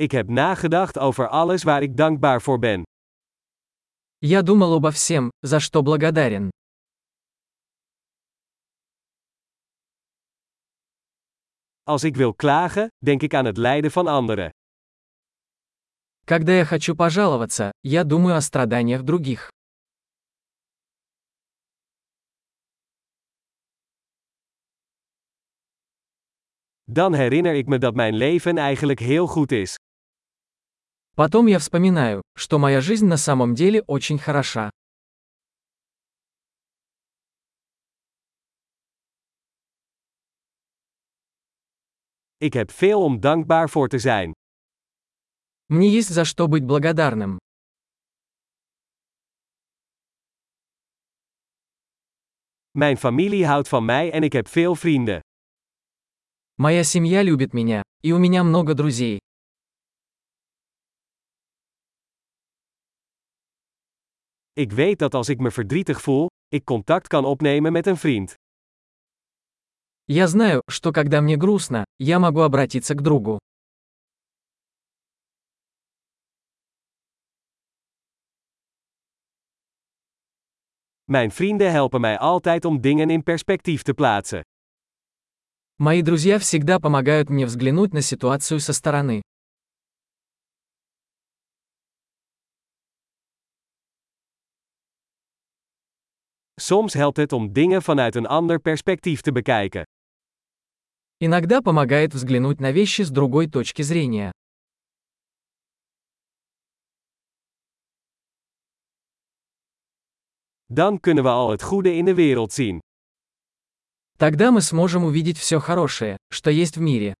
Ik heb nagedacht over alles waar ik dankbaar voor ben. Я думал обо всем, за что благодарен. Als ik wil klagen, denk ik aan het lijden van anderen. Когда я хочу пожаловаться, я думаю о страданиях других. Dan herinner ik me dat mijn leven eigenlijk heel goed is. Потом я вспоминаю, что моя жизнь на самом деле очень хороша. Ik heb veel om dankbaar voor te zijn. Мне есть за что быть благодарным. Mijn familie houdt van mij en ik heb veel vrienden. Моя семья любит меня, и у меня много друзей. Ik weet dat als ik me verdrietig voel, ik contact kan opnemen met een vriend. Я знаю, что когда мне грустно, я могу обратиться к другу. Mijn vrienden helpen mij altijd om dingen in perspectief te plaatsen. Мои друзья всегда помогают мне взглянуть на ситуацию со стороны. Soms helpt het om dingen vanuit een ander perspectief te bekijken. Иногда помогает взглянуть на вещи с другой точки зрения. Dan kunnen we al het goede in de wereld zien. Тогда мы сможем увидеть все хорошее, что есть в мире.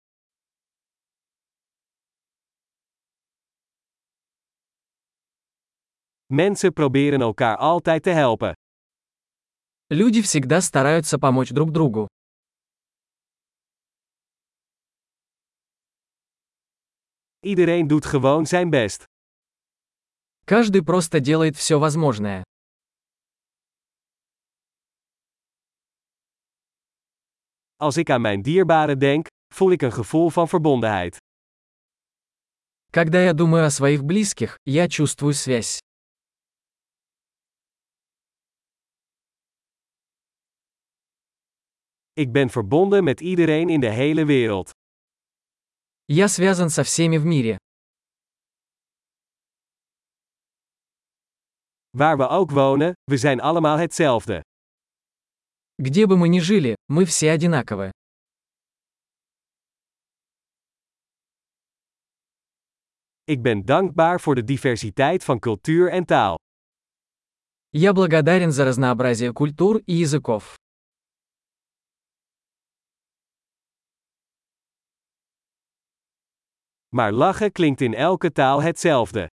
Mensen proberen elkaar altijd te helpen. Люди всегда стараются помочь друг другу. Iedereen doet gewoon zijn best. Каждый просто делает все возможное. Als ik aan mijn dierbaren denk, voel ik een gevoel van verbondenheid. Когда я думаю о своих близких, я чувствую связь. Ik ben verbonden met iedereen in de hele wereld. Я связан со всеми в мире. Waar we ook wonen, we zijn allemaal hetzelfde. Где бы мы ни жили, мы все одинаковы. Ik ben dankbaar voor de diversiteit van cultuur en taal. Я благодарен за разнообразие культур и языков. Maar lachen klinkt in elke taal hetzelfde.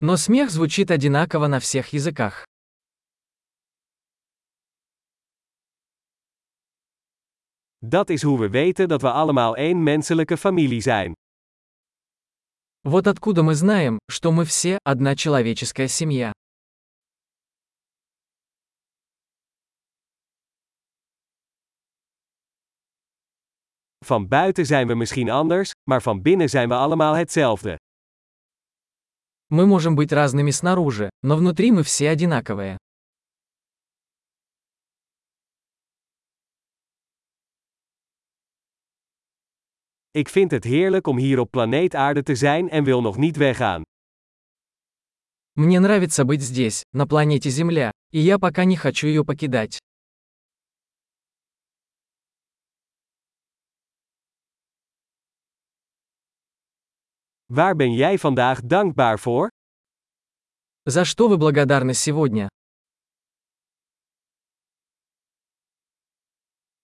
Но смех звучит одинаково на всех языках. Dat is hoe we weten dat we allemaal één menselijke familie zijn. Вот откуда мы знаем, что мы все одна человеческая семья. Van buiten zijn we misschien anders, maar van binnen zijn we allemaal hetzelfde. Мы можем быть разными снаружи, но внутри мы все одинаковые. Ik vind het heerlijk om hier op planeet Aarde te zijn en wil nog niet weggaan. Мне нравится быть здесь, на планете Земля, и я пока не хочу ее покидать. Waar ben jij vandaag dankbaar voor? За что вы благодарны сегодня?